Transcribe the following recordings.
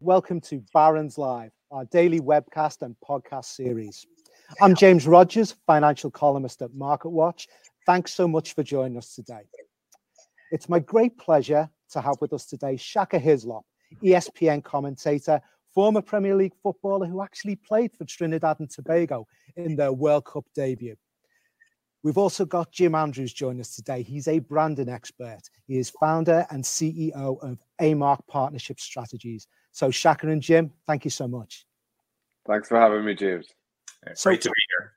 Welcome to Barron's Live, our daily webcast and podcast series. I'm James Rogers, financial columnist at MarketWatch. Thanks so much for joining us today. It's my great pleasure to have with us today Shaka Hislop, ESPN commentator, former Premier League footballer who actually played for Trinidad and Tobago in their World Cup debut. We've also got Jim Andrews joining us today. He's a branding expert. He is founder and CEO of AMark Partnership Strategies, so, Shaka and Jim, thank you so much. Thanks for having me, James. so, Great to be here.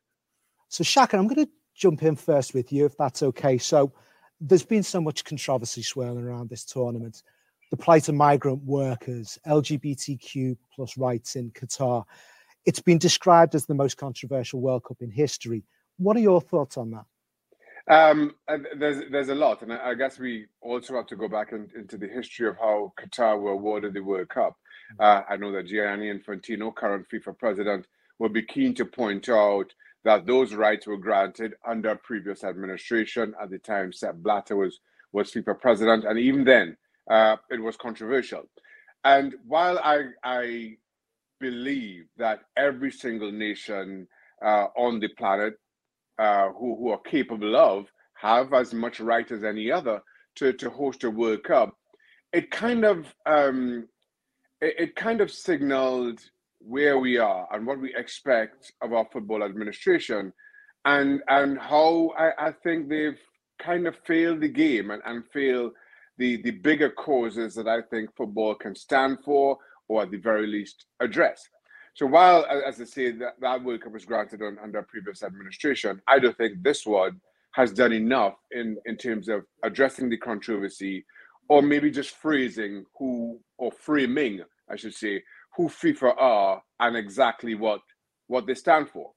So, Shaka, I'm going to jump in first with you, if that's okay. So, there's been so much controversy swirling around this tournament. The plight of migrant workers, LGBTQ plus rights in Qatar. It's been described as the most controversial World Cup in history. What are your thoughts on that? Um, there's there's a lot, and I guess we also have to go back in, into the history of how Qatar were awarded the World Cup. Uh, I know that Gianni Infantino, current FIFA president, will be keen to point out that those rights were granted under previous administration. At the time, Sepp Blatter was, was FIFA president, and even then, uh, it was controversial. And while I, I believe that every single nation uh, on the planet uh, who, who are capable of have as much right as any other to, to host a World Cup, it kind of um, it, it kind of signaled where we are and what we expect of our football administration and and how I, I think they've kind of failed the game and, and failed the the bigger causes that I think football can stand for or at the very least address. So while, as I say, that, that World Cup was granted on, under previous administration, I don't think this one has done enough in, in terms of addressing the controversy or maybe just phrasing who or framing I should say, who FIFA are and exactly what what they stand for.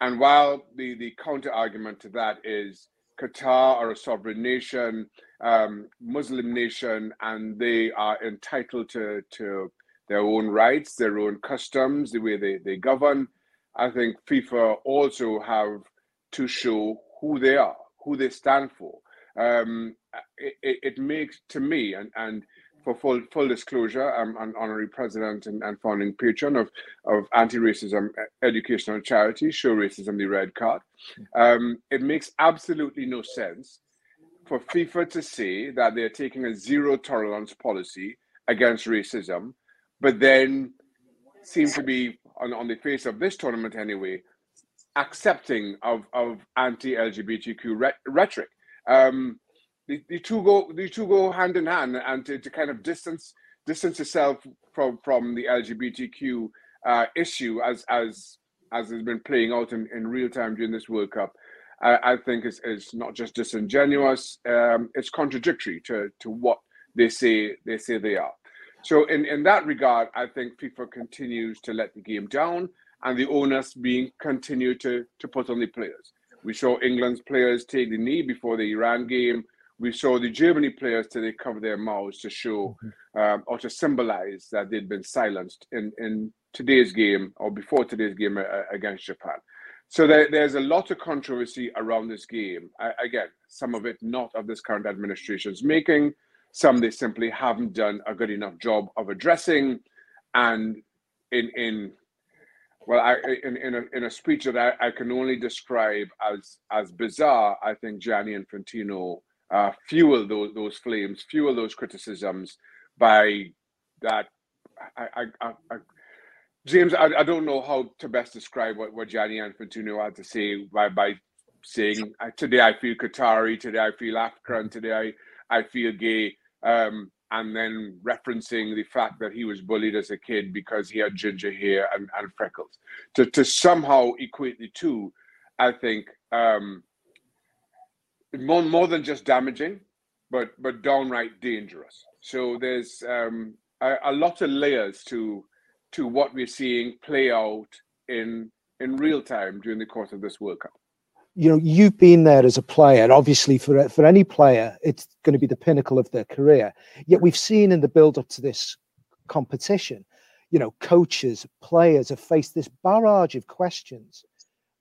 And while the, the counter argument to that is Qatar are a sovereign nation, um, Muslim nation, and they are entitled to, to their own rights, their own customs, the way they, they govern. I think FIFA also have to show who they are, who they stand for. Um, it, it, makes to me, and, and for full full disclosure, I'm an honorary president and, and founding patron of, of anti-racism educational charity, Show Racism the Red Card. Um, it makes absolutely no sense for FIFA to say that they're taking a zero tolerance policy against racism, but then seem to be on, on the face of this tournament anyway, accepting of, of anti-LGBTQ rhetoric. Um, the, the two go the two go hand in hand and to, to kind of distance distance yourself from from the LGBTQ uh, issue as as as has been playing out in, in real time during this World Cup, I, I think is, is not just disingenuous, um, it's contradictory to, to what they say they say they are. So in, in that regard, I think FIFA continues to let the game down and the onus being continued to, to put on the players. We saw England's players take the knee before the Iran game we saw the Germany players today cover their mouths to show um, or to symbolize that they'd been silenced in, in today's game or before today's game uh, against Japan. So there, there's a lot of controversy around this game. I, again, some of it not of this current administration's making, some they simply haven't done a good enough job of addressing. And in in well, I, in in a, in a speech that I, I can only describe as as bizarre, I think Gianni Infantino uh, fuel those those flames, fuel those criticisms by that. I, I, I, James, I, I don't know how to best describe what, what Gianni Infantino had to say by by saying today I feel Qatari, today I feel African, today I, I feel gay, um, and then referencing the fact that he was bullied as a kid because he had ginger hair and, and freckles. To to somehow equate the two, I think um, more more than just damaging, but but downright dangerous. So there's um, a, a lot of layers to to what we're seeing play out in in real time during the course of this World Cup. You know, you've been there as a player, and obviously for for any player, it's going to be the pinnacle of their career. Yet we've seen in the build up to this competition, you know, coaches, players have faced this barrage of questions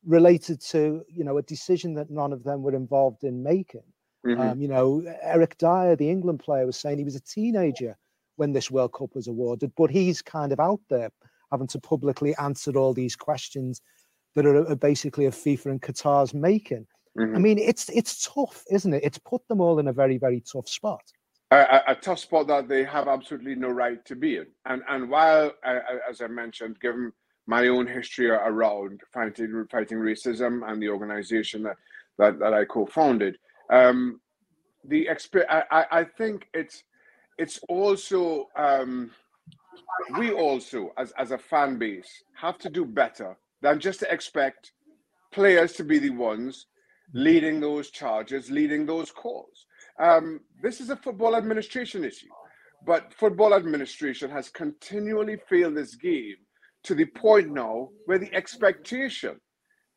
related to you know a decision that none of them were involved in making. Mm-hmm. Um, you know, Eric Dier the England player, was saying he was a teenager when this World Cup was awarded, but he's kind of out there having to publicly answer all these questions that are, basically of FIFA and Qatar's making. Mm-hmm. I mean, it's it's tough, isn't it? It's put them all in a very very tough spot. A, a, tough spot that they have absolutely no right to be in. And and while, uh, as I mentioned, given my own history around fighting fighting racism and the organization that that, that I co-founded, um, the exp- I, I think it's it's also um, we also as, as a fan base have to do better than just to expect players to be the ones leading those charges, leading those calls. Um, this is a football administration issue, but football administration has continually failed this game to the point now where the expectation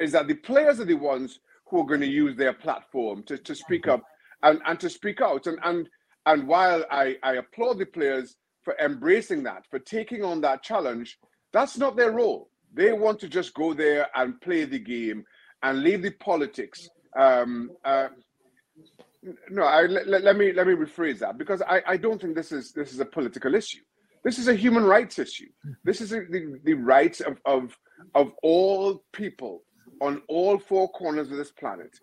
is that the players are the ones who are going to use their platform to, to speak up and, and to speak out. And, and, and while I, I applaud the players for embracing that, for taking on that challenge, that's not their role. They want to just go there and play the game and leave the politics. Um, uh, no, I, let, let, me let me rephrase that because I, I don't think this is this is a political issue. This is a human rights issue. This is a, the, the rights of, of of all people on all four corners of this planet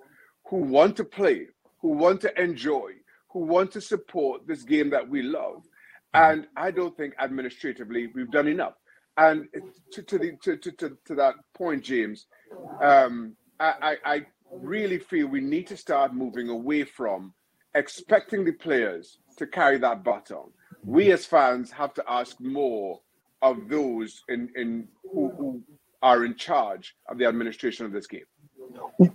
who want to play, who want to enjoy, who want to support this game that we love. And I don't think administratively we've done enough. And to, to the to, to, to, that point, James, um, I, I really feel we need to start moving away from expecting the players to carry that baton. We as fans have to ask more of those in, in who, who are in charge of the administration of this game.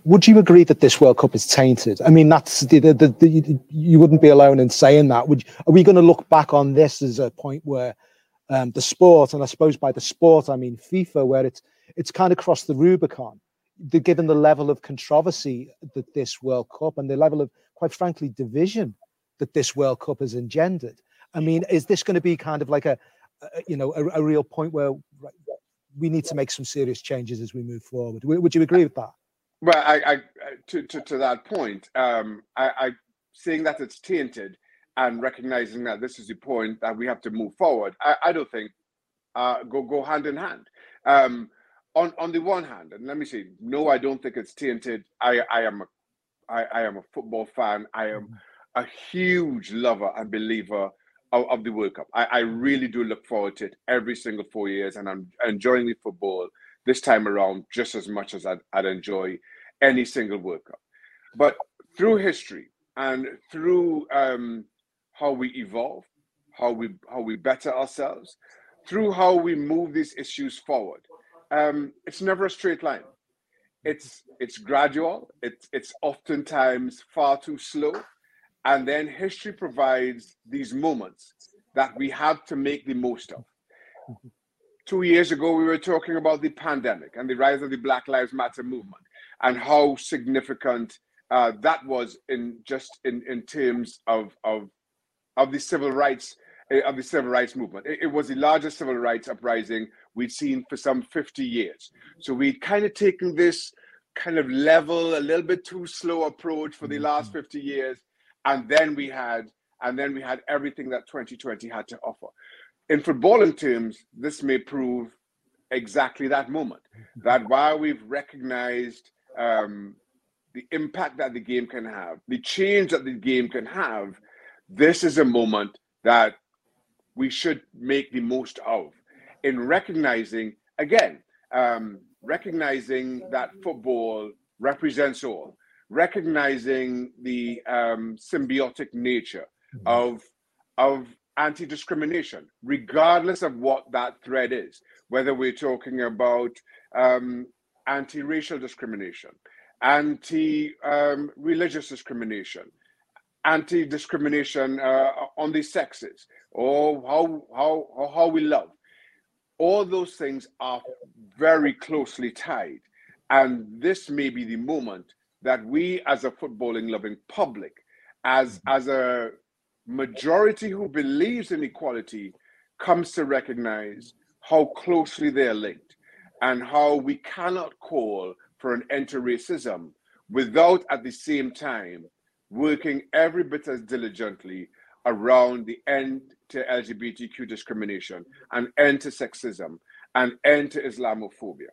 Would you agree that this World Cup is tainted? I mean, that's the, the, the, the you wouldn't be alone in saying that. Would are we going to look back on this as a point where um, the sport, and I suppose by the sport I mean FIFA, where it's it's kind of crossed the Rubicon, the, given the level of controversy that this World Cup and the level of, quite frankly, division that this World Cup has engendered. I mean, is this going to be kind of like a, a you know, a, a real point where we need to make some serious changes as we move forward. Would you agree with that? Well, I, I to, to, to that point, um, I, I seeing that it's tainted and recognizing that this is the point that we have to move forward. I, I don't think uh, go go hand in hand. Um, on on the one hand, and let me say, no, I don't think it's tainted. I I am a I, I am a football fan. I am mm-hmm. a huge lover and believer of, of the World Cup. I, I, really do look forward to it every single four years, and I'm enjoying the football this time around just as much as I'd, I'd enjoy any single World Cup. But through history and through um, how we evolve, how we how we better ourselves, through how we move these issues forward, um, it's never a straight line. It's it's gradual. It's it's oftentimes far too slow and then history provides these moments that we have to make the most of. Two years ago, we were talking about the pandemic and the rise of the Black Lives Matter movement and how significant uh, that was in just in, in terms of, of, of the civil rights eh, of the civil rights movement. It, was the largest civil rights uprising we'd seen for some 50 years. So we'd kind of taken this kind of level, a little bit too slow approach for the last mm-hmm. 50 years and then we had and then we had everything that 2020 had to offer. In footballing terms, this may prove exactly that moment. That while we've recognized um, the impact that the game can have, the change that the game can have, this is a moment that we should make the most of in recognizing, again, um, recognizing that football represents all recognizing the um, symbiotic nature mm-hmm. of of anti-discrimination, regardless of what that thread is, whether we're talking about um, anti-racial discrimination, anti-religious um, discrimination, anti-discrimination uh, on the sexes, or how how how we love. All those things are very closely tied, and this may be the moment that we, as a footballing loving public, as as a majority who believes in equality, comes to recognize how closely they are linked, and how we cannot call for an end to racism without at the same time working every bit as diligently around the end to LGBTQ discrimination, and end to sexism, and end to Islamophobia.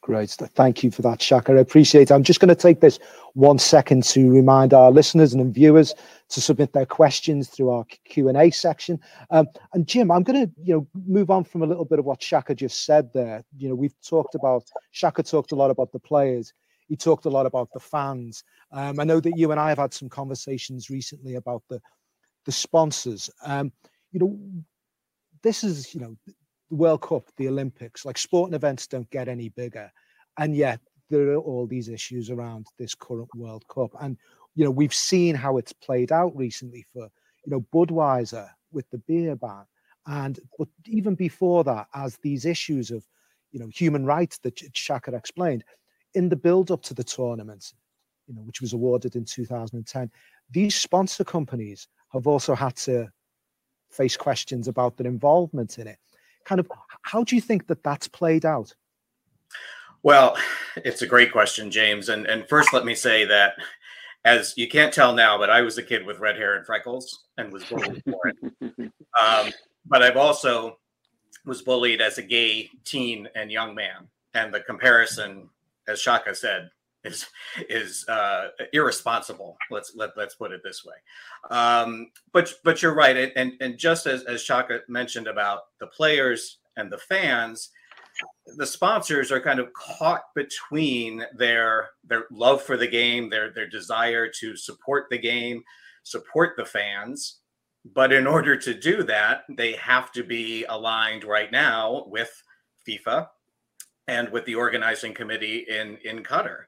Great. Thank you for that, Shaka. I appreciate it. I'm just going to take this one second to remind our listeners and viewers to submit their questions through our Q&A section. Um, and Jim, I'm going to you know move on from a little bit of what Shaka just said there. You know, we've talked about Shaka talked a lot about the players. He talked a lot about the fans. Um, I know that you and I have had some conversations recently about the the sponsors. Um, you know, this is you know the World Cup, the Olympics, like sporting events don't get any bigger, and yet there are all these issues around this current World Cup. And you know, we've seen how it's played out recently for you know Budweiser with the beer ban, and but even before that, as these issues of you know human rights that Shaka explained, in the build up to the tournament, you know, which was awarded in 2010, these sponsor companies have also had to face questions about their involvement in it. Kind of, how do you think that that's played out? Well, it's a great question, James. And and first, let me say that as you can't tell now, but I was a kid with red hair and freckles and was bullied for it. Um, but I've also was bullied as a gay teen and young man, and the comparison as Shaka said, is is uh, irresponsible. Let's let let's put it this way. Um, but but you're right, and and just as as Shaka mentioned about the players and the fans, the sponsors are kind of caught between their their love for the game, their their desire to support the game, support the fans. But in order to do that, they have to be aligned right now with FIFA and with the organizing committee in in Qatar,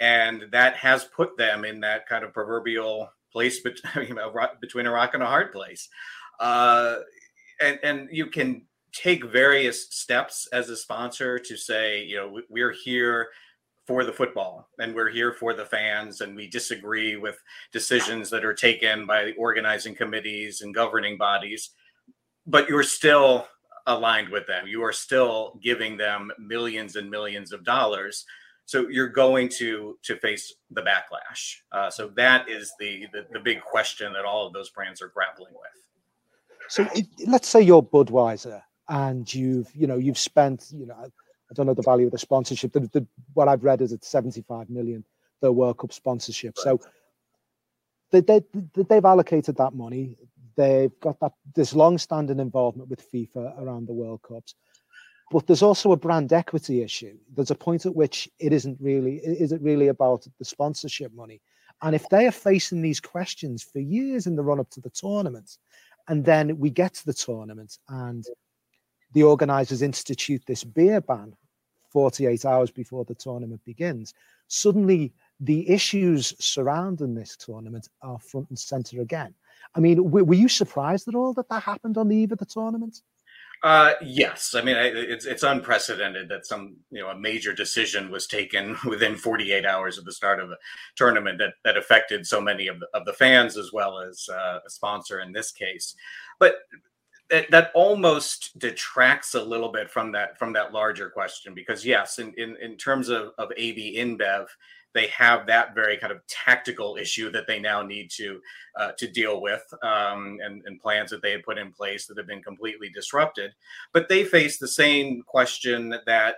and that has put them in that kind of proverbial place between you know, between a rock and a hard place. Uh, and and you can take various steps as a sponsor to say, you know, we're here for the football and we're here for the fans and we disagree with decisions that are taken by the organizing committees and governing bodies but you're still aligned with them. You are still giving them millions and millions of dollars. So you're going to to face the backlash. Uh, so that is the, the, the big question that all of those brands are grappling with. So it, let's say you're Budweiser and you've you know you've spent you know I don't know the value of the sponsorship. The, the, what I've read is it's 75 million the World Cup sponsorship. Right. So they, they, they've allocated that money. They've got that this long-standing involvement with FIFA around the World Cups, but there's also a brand equity issue. There's a point at which it isn't really is it really about the sponsorship money, and if they are facing these questions for years in the run-up to the tournament, and then we get to the tournament and the organisers institute this beer ban 48 hours before the tournament begins, suddenly the issues surrounding this tournament are front and center again. I mean, were, were you surprised at all that that happened on the eve of the tournament? Uh, yes, I mean it's it's unprecedented that some you know a major decision was taken within 48 hours of the start of a tournament that that affected so many of the of the fans as well as uh, a sponsor in this case. But that, that almost detracts a little bit from that from that larger question because yes, in in, in terms of of AB InBev they have that very kind of tactical issue that they now need to uh, to deal with um, and, and, plans that they had put in place that have been completely disrupted. But they face the same question that that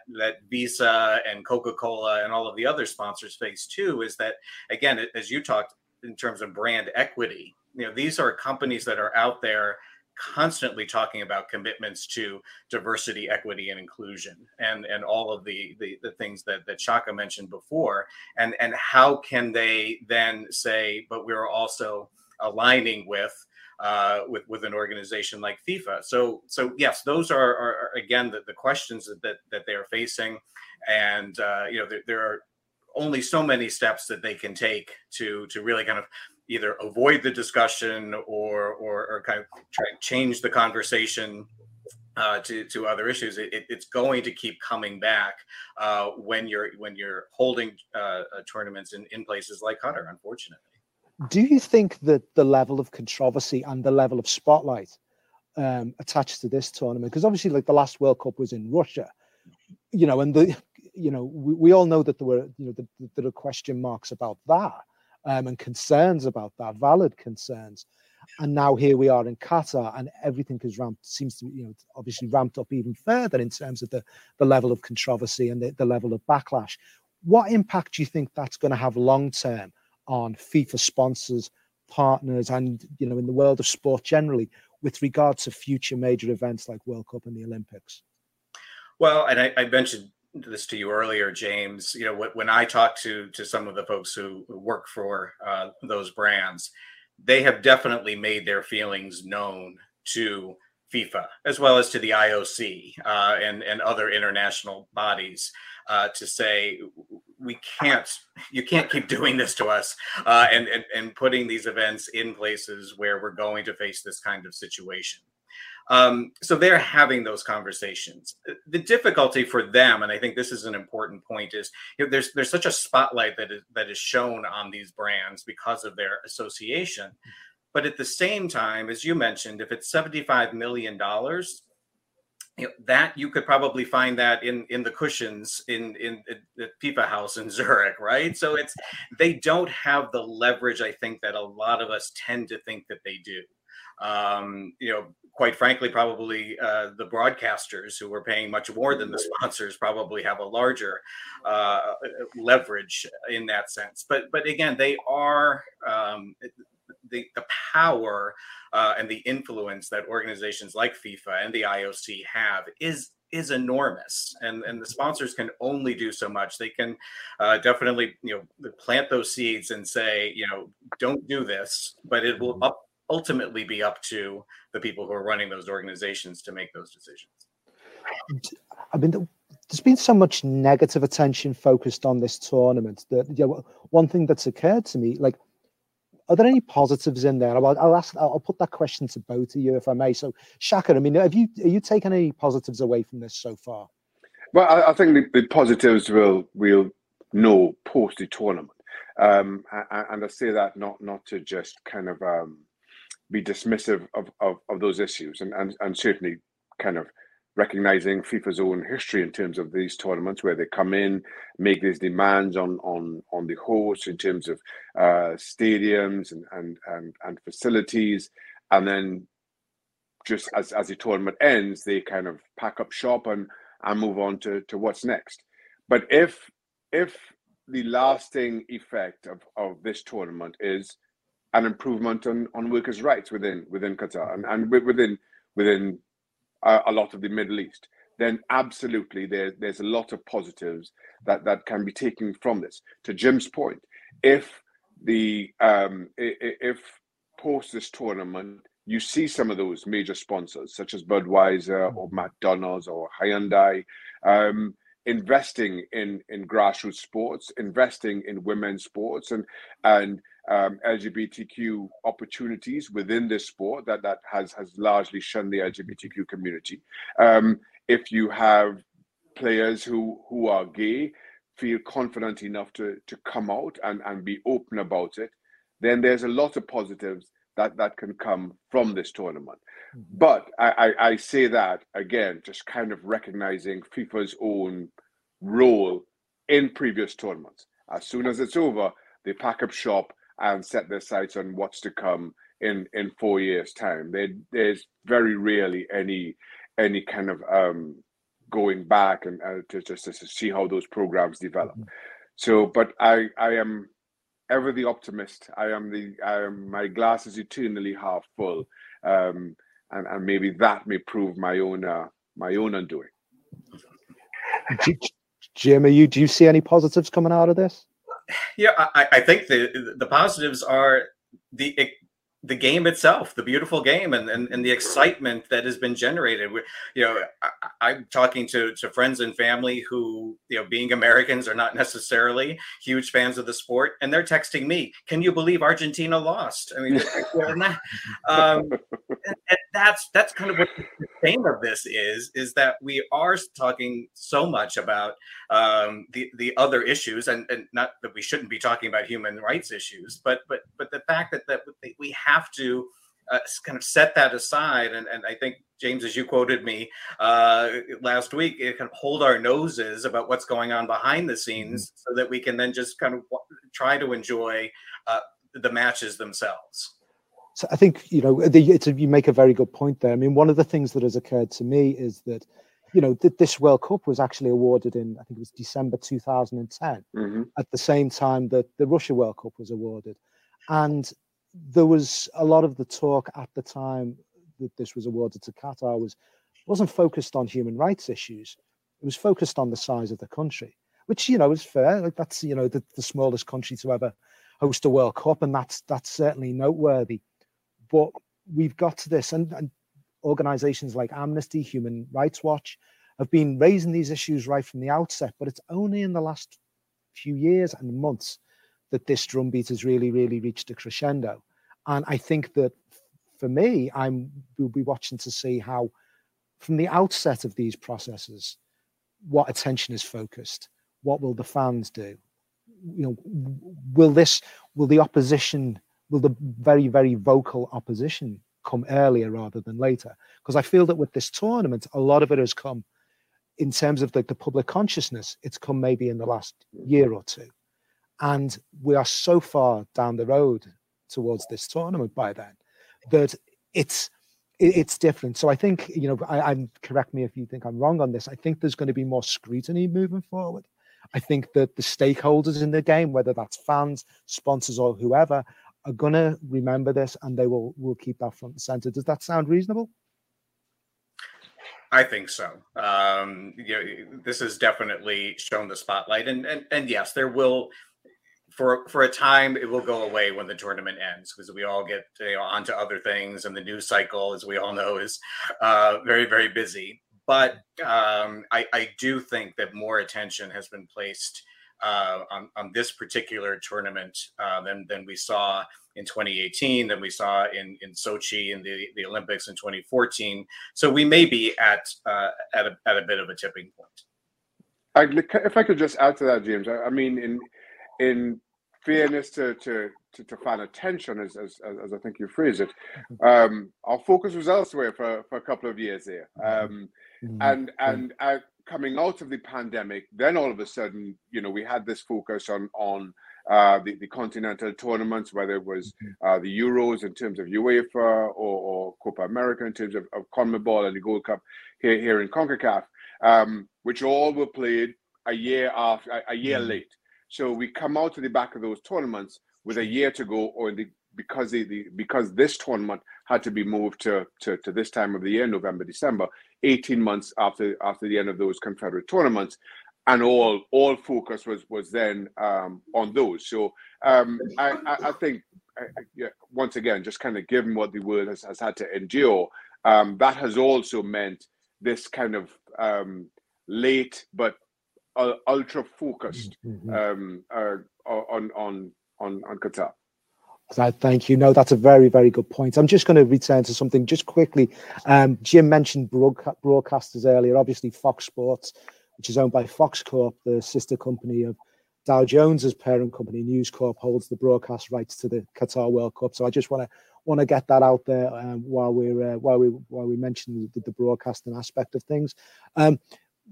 visa and coca-cola and all of the other sponsors face too is that again as you talked in terms of brand equity you know these are companies that are out there constantly talking about commitments to diversity, equity, and inclusion, and and all of the the, the things that that Shaka mentioned before, and and how can they then say, but we're also aligning with uh, with with an organization like FIFA. So so yes, those are, are again the, the questions that that they are facing, and uh, you know there, there, are only so many steps that they can take to to really kind of either avoid the discussion or or, or kind of try and change the conversation uh, to to other issues, it, it's going to keep coming back uh, when you're when you're holding uh, tournaments in, in places like Qatar. Unfortunately, do you think that the level of controversy and the level of spotlight um, attached to this tournament, because obviously, like the last World Cup was in Russia, you know, and the you know we, we all know that there were you know the, the, there are question marks about that um, and concerns about that, valid concerns and now here we are in Qatar, and everything has ramped seems to you know obviously ramped up even further in terms of the the level of controversy and the, the level of backlash. What impact do you think that's going to have long term on FIFA sponsors, partners, and you know in the world of sport generally with regard to future major events like World Cup and the Olympics? Well, and I, I mentioned this to you earlier, James. You know, when I talk to to some of the folks who work for uh, those brands, they have definitely made their feelings known to FIFA as well as to the IOC uh, and and other international bodies uh, to say we can't you can't keep doing this to us uh, and, and and putting these events in places where we're going to face this kind of situation. Um, so they're having those conversations. The difficulty for them, and I think this is an important point, is you know, there's there's such a spotlight that is that is shown on these brands because of their association. But at the same time, as you mentioned, if it's $75 million, you know, that you could probably find that in in the cushions in in, the FIFA house in Zurich, right? So it's they don't have the leverage I think that a lot of us tend to think that they do. Um, you know, quite frankly, probably uh, the broadcasters who are paying much more than the sponsors probably have a larger uh, leverage in that sense. But but again, they are um, the the power uh, and the influence that organizations like FIFA and the IOC have is is enormous. And and the sponsors can only do so much. They can uh, definitely you know plant those seeds and say you know don't do this but it will up ultimately be up to the people who are running those organizations to make those decisions. I mean, there's been so much negative attention focused on this tournament that you know, one thing that's occurred to me, like, are there any positives in there? I'll, I'll ask. I'll put that question to both of you, if I may. So, Shaka, I mean, have you are you taken any positives away from this so far? Well, I, I think the, the, positives will will know post the tournament, um, and, and I say that not not to just kind of um, be dismissive of, of, of those issues and, and, and certainly kind of recognizing FIFA's own history in terms of these tournaments where they come in, make these demands on on on the host in terms of uh, stadiums and, and and and facilities, and then just as as the tournament ends, they kind of pack up shop and and move on to to what's next. But if if the lasting effect of of this tournament is an improvement on, on workers' rights within within Qatar and, and within within a, a lot of the Middle East, then absolutely there, there's a lot of positives that, that can be taken from this. To Jim's point, if the um, if post this tournament you see some of those major sponsors such as Budweiser or McDonald's or Hyundai um, investing in in grassroots sports, investing in women's sports, and and um, LGBTQ opportunities within this sport that that has has largely shunned the LGBTQ community. Um, if you have players who who are gay feel confident enough to to come out and and be open about it, then there's a lot of positives that that can come from this tournament. Mm-hmm. But I, I, I say that again, just kind of recognizing FIFA's own role in previous tournaments. As soon as it's over, they pack up shop and set their sights on what's to come in in four years' time. There, there's very rarely any any kind of um, going back and uh, to just to see how those programs develop. Mm-hmm. So, but I I am ever the optimist. I am the I am my glass is eternally half full, um, and and maybe that may prove my own uh, my own undoing. Jim, are you do you see any positives coming out of this? Yeah, I, I think the the positives are the the game itself, the beautiful game, and, and, and the excitement that has been generated. You know, I, am talking to, to friends and family who, you know, being Americans are not necessarily huge fans of the sport, and they're texting me, "Can you believe Argentina lost?" I mean, um, and, and that's that's kind of what the theme of this is: is that we are talking so much about um, the the other issues, and, and not that we shouldn't be talking about human rights issues, but but but the fact that that we have have to uh, kind of set that aside. And, and I think, James, as you quoted me uh, last week, it kind of hold our noses about what's going on behind the scenes mm-hmm. so that we can then just kind of try to enjoy uh, the matches themselves. So I think, you know, the, a, you make a very good point there. I mean, one of the things that has occurred to me is that, you know, th- this World Cup was actually awarded in, I think it was December 2010, mm-hmm. at the same time that the Russia World Cup was awarded. And there was a lot of the talk at the time that this was awarded to Qatar was wasn't focused on human rights issues. It was focused on the size of the country, which you know is fair. Like that's you know the, the smallest country to ever host a World Cup, and that's that's certainly noteworthy. But we've got to this, and, and organisations like Amnesty, Human Rights Watch have been raising these issues right from the outset. But it's only in the last few years and months that this drumbeat has really, really reached a crescendo. And I think that for me, I'm will be watching to see how, from the outset of these processes, what attention is focused. What will the fans do? You know, will this, will the opposition, will the very, very vocal opposition come earlier rather than later? Because I feel that with this tournament, a lot of it has come in terms of the, the public consciousness, it's come maybe in the last year or two. And we are so far down the road towards this tournament by then that it's it's different. So I think you know, I, am correct me if you think I'm wrong on this. I think there's going to be more scrutiny moving forward. I think that the stakeholders in the game, whether that's fans, sponsors, or whoever, are going to remember this and they will will keep that front and center. Does that sound reasonable? I think so. Um, you know, this has definitely shown the spotlight, and and and yes, there will for for a time it will go away when the tournament ends because we all get you know onto other things and the news cycle as we all know is uh, very very busy. But um, I, I, do think that more attention has been placed uh, on, on this particular tournament uh, than, than we saw in 2018 than we saw in, in Sochi in the, the Olympics in 2014 so we may be at uh, at, a, at a bit of a tipping point. I, if I could just add to that, James, I, I mean, in in fairness to to to, to fan attention, as, as as I think you phrase it, mm-hmm. um, our focus was elsewhere for, for a couple of years there, mm-hmm. um, mm-hmm. and and uh, coming out of the pandemic, then all of a sudden, you know, we had this focus on on uh, the, the continental tournaments, whether it was uh, the Euros in terms of UEFA or, or Copa America in terms of, of CONMEBOL and the Gold Cup here, here in CONCACAF, um, which all were played a year after, a, a year late. So we come out to the back of those tournaments with a year to go, or the because the, the because this tournament had to be moved to, to to this time of the year, November, December, 18 months after after the end of those Confederate tournaments, and all all focus was was then um, on those. So um, I, I, I think I, yeah, once again, just kind of given what the world has, has had to endure, um, that has also meant this kind of um, late but uh, ultra focused mm-hmm. um, uh, on on on on Qatar. Thank you. No, that's a very, very good point. I'm just going to return to something just quickly. Um, Jim mentioned broadcasters earlier. Obviously, Fox Sports, which is owned by Fox Corp, the sister company of Dow Jones's parent company, News Corp, holds the broadcast rights to the Qatar World Cup. So I just want to want to get that out there um, while we're uh, while we while we mention the, the broadcasting aspect of things. Um,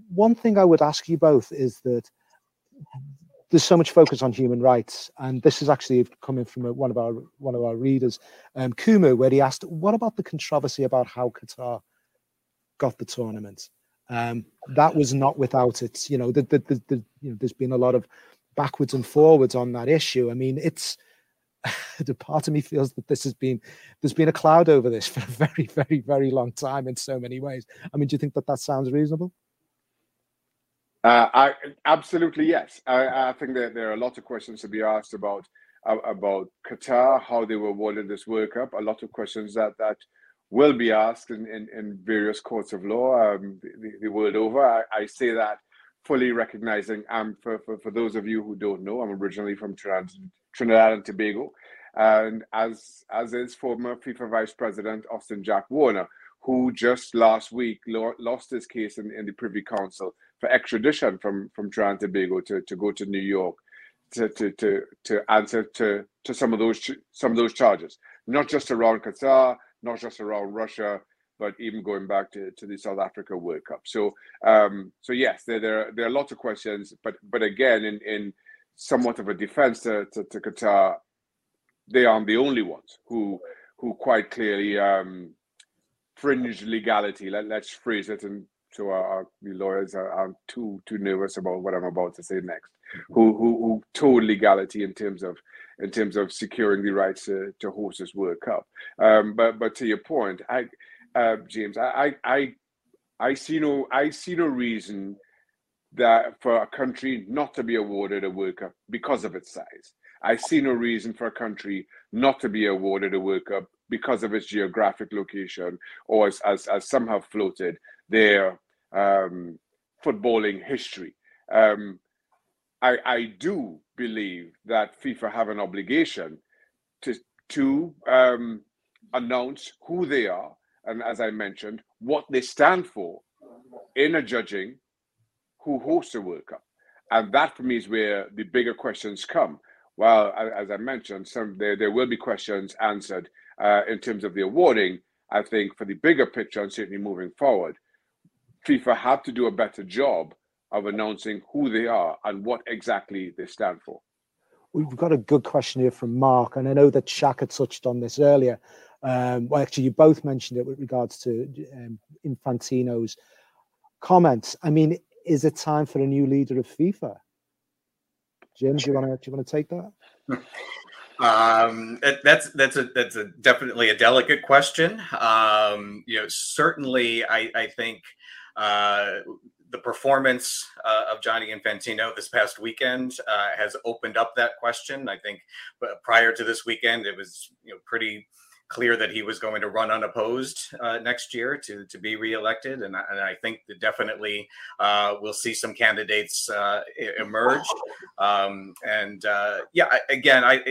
one thing I would ask you both is that there's so much focus on human rights, and this is actually coming from one of our one of our readers, um, Kumu, where he asked, "What about the controversy about how Qatar got the tournament?" Um, that was not without it. You know, the, the, the, you know, there's been a lot of backwards and forwards on that issue. I mean, it's the part of me feels that this has been there's been a cloud over this for a very, very, very long time in so many ways. I mean, do you think that that sounds reasonable? Uh, I absolutely yes. I, I, think that there are lots of questions to be asked about about Qatar, how they were awarded this World Cup. A lot of questions that that will be asked in, in, in various courts of law um, the, the, world over. I, I, say that fully recognizing, um, for, for, for those of you who don't know, I'm originally from Trinidad, Trinidad and Tobago, and as as is former FIFA Vice President Austin Jack Warner, who just last week lo- lost his case in, in the Privy Council for extradition from from Trinidad and Tobago to, to go to New York to, to, to, to answer to, to some of those some of those charges, not just around Qatar, not just around Russia, but even going back to, to the South Africa World Cup. So um, so yes, there, there there are lots of questions, but but again, in in somewhat of a defense to, to, to Qatar, they aren't the only ones who who quite clearly um, fringe legality. Let, let's phrase it and so our, our lawyers are, aren't too too nervous about what I'm about to say next. Who who who told legality in terms of in terms of securing the rights to, to host this World Cup. Um, but but to your point, I uh, James, I, I I see no I see no reason that for a country not to be awarded a World Cup because of its size. I see no reason for a country not to be awarded a World Cup because of its geographic location, or as as, as some have floated, their um, footballing history. Um, I, I do believe that FIFA have an obligation to to um, announce who they are and, as I mentioned, what they stand for in a judging who hosts the World Cup, and that for me is where the bigger questions come. Well, as I mentioned, some there there will be questions answered uh, in terms of the awarding. I think for the bigger picture and certainly moving forward, FIFA have to do a better job of announcing who they are and what exactly they stand for. We've got a good question here from Mark, and I know that Shaq had touched on this earlier. Um, well, actually, you both mentioned it with regards to um, Infantino's comments. I mean, is it time for a new leader of FIFA? Jim, do you want to do you want to take that? Um, that's that's a that's a definitely a delicate question. Um, you know, certainly, I, I think uh, the performance uh, of Gianni Infantino this past weekend uh, has opened up that question. I think prior to this weekend, it was you know pretty clear that he was going to run unopposed uh, next year to to be reelected, and I, and I think that definitely uh, we'll see some candidates uh, emerge. Um, and uh, yeah, again, I.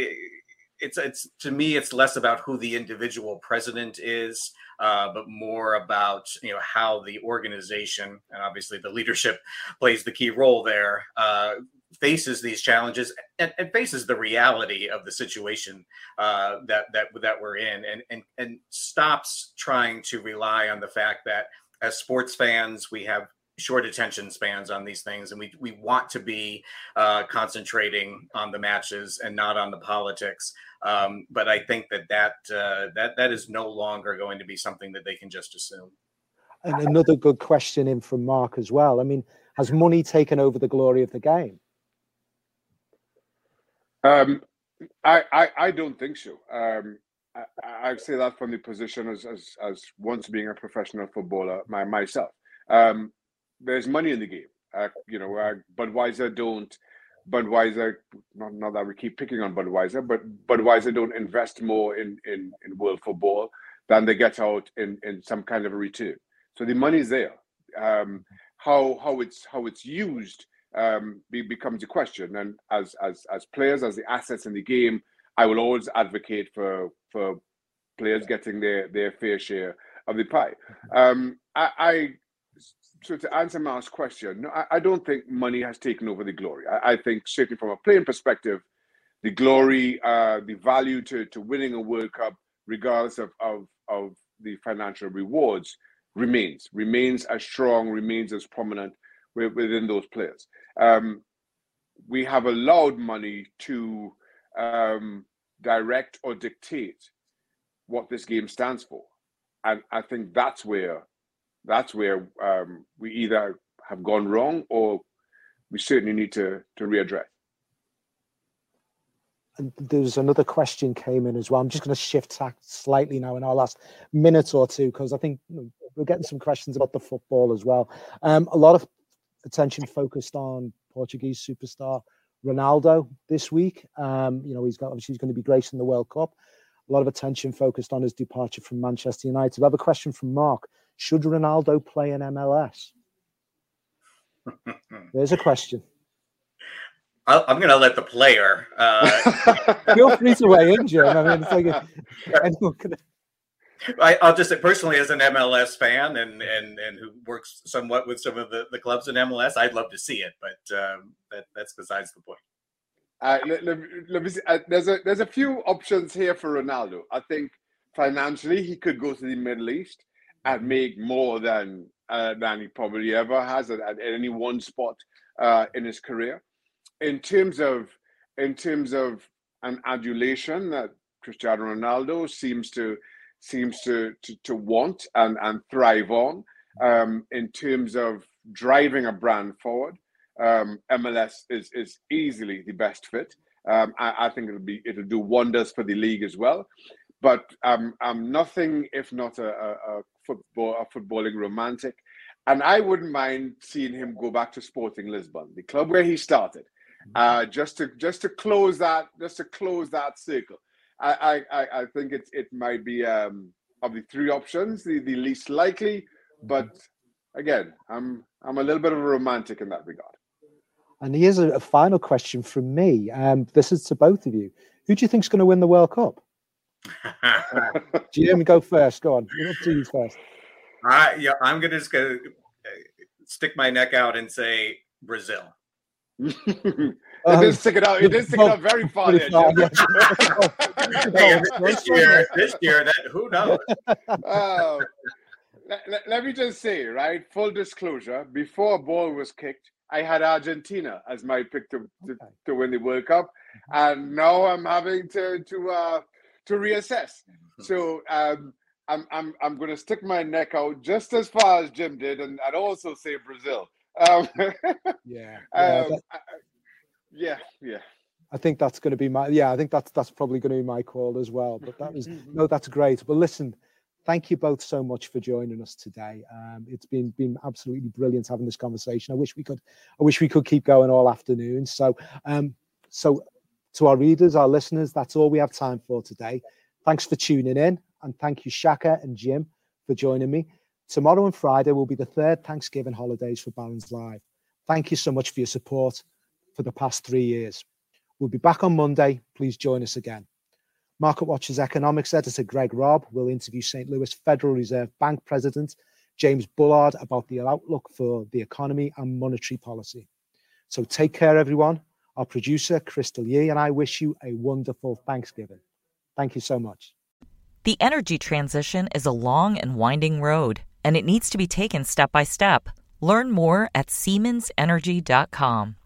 It's it's to me, it's less about who the individual president is uh, but more about you know how the organization and obviously the leadership plays the key role there. Uh, faces these challenges and, and, faces the reality of the situation uh, that that that we're in, and and and stops trying to rely on the fact that as sports fans we have short attention spans on these things and we we want to be uh, concentrating on the matches and not on the politics um, but I think that that uh, that that is no longer going to be something that they can just assume. And another good question in from Mark as well. I mean, has money taken over the glory of the game? Um, I, I, I don't think so. Um, I, I say that from the position as, as, as once being a professional footballer my, myself. Um, there's money in the game. Uh, you know, uh, Budweiser don't Budweiser, not, not that we keep picking on Budweiser, but Budweiser don't invest more in, in, in world football than they get out in, in some kind of a return. So the money's there. Um, how how it's how it's used um, be, becomes a question. And as as as players, as the assets in the game, I will always advocate for for players getting their their fair share of the pie. Um, I, I so to answer Mark's question, no, I, I, don't think money has taken over the glory. I, I, think certainly from a playing perspective, the glory, uh, the value to, to winning a World Cup, regardless of, of, of the financial rewards, remains, remains as strong, remains as prominent within those players. Um, we have allowed money to um, direct or dictate what this game stands for. And I think that's where that's where um, we either have gone wrong or we certainly need to to readdress. And there's another question came in as well. I'm just going to shift tack slightly now in our last minute or two because I think we're getting some questions about the football as well. Um, a lot of attention focused on Portuguese superstar Ronaldo this week. Um, you know, he's got obviously he's going to be gracing the World Cup. A lot of attention focused on his departure from Manchester United. I have a question from Mark. Should Ronaldo play in MLS? There's a question. I'm going to let the player. Uh... Feel free to weigh in, Jim. I mean, it's like a, I, will just say personally, as an MLS fan and and and who works somewhat with some of the, the clubs in MLS, I'd love to see it, but um, that that's besides the point. Uh, let, let, let, me see. Uh, there's a there's a few options here for Ronaldo. I think financially he could go to the Middle East and make more than uh, than he probably ever has at, at any one spot uh, in his career. In terms of in terms of an adulation that Cristiano Ronaldo seems to seems to, to, to want and, and thrive on um, in terms of driving a brand forward. Um, MLS is, is easily the best fit. Um, I, I, think it'll be it'll do wonders for the league as well. But um, I'm nothing if not a, a, a football a footballing romantic, and I wouldn't mind seeing him go back to Sporting Lisbon, the club where he started, uh, just to just to close that just to close that circle. I, I, I think it, it might be um, of the three options the, the least likely, but again, I'm I'm a little bit of a romantic in that regard. And here's a, a final question from me. Um, this is to both of you. Who do you think is going to win the World Cup? Jim, go first. Go on. You to you first. I, yeah, I'm gonna just gonna uh, stick my neck out and say Brazil. It um, did stick it out. It did stick it out very far. There, far hey, this year, this year, that who knows? Uh, let, let, me just say, right? Full disclosure: before a ball was kicked, I had Argentina as my pick to to, okay. to win the World Cup, mm-hmm. and now I'm having to to uh, to reassess. Mm-hmm. So. Um, I'm I'm I'm going to stick my neck out just as far as Jim did, and I'd also say Brazil. Um, yeah, yeah, um, yeah, yeah. I think that's going to be my yeah. I think that's that's probably going to be my call as well. But that was no, that's great. But listen, thank you both so much for joining us today. Um, it's been been absolutely brilliant having this conversation. I wish we could I wish we could keep going all afternoon. So um, so to our readers, our listeners, that's all we have time for today. Thanks for tuning in, and thank you Shaka and Jim for joining me. Tomorrow and Friday will be the third Thanksgiving holidays for Barron's Live. Thank you so much for your support for the past three years. We'll be back on Monday. Please join us again. Market Watch's economics editor Greg Robb will interview St. Louis Federal Reserve Bank President James Bullard about the outlook for the economy and monetary policy. So take care, everyone. Our producer, Crystal Yee, and I wish you a wonderful Thanksgiving. Thank you so much. The energy transition is a long and winding road, and it needs to be taken step by step. Learn more at SiemensEnergy.com.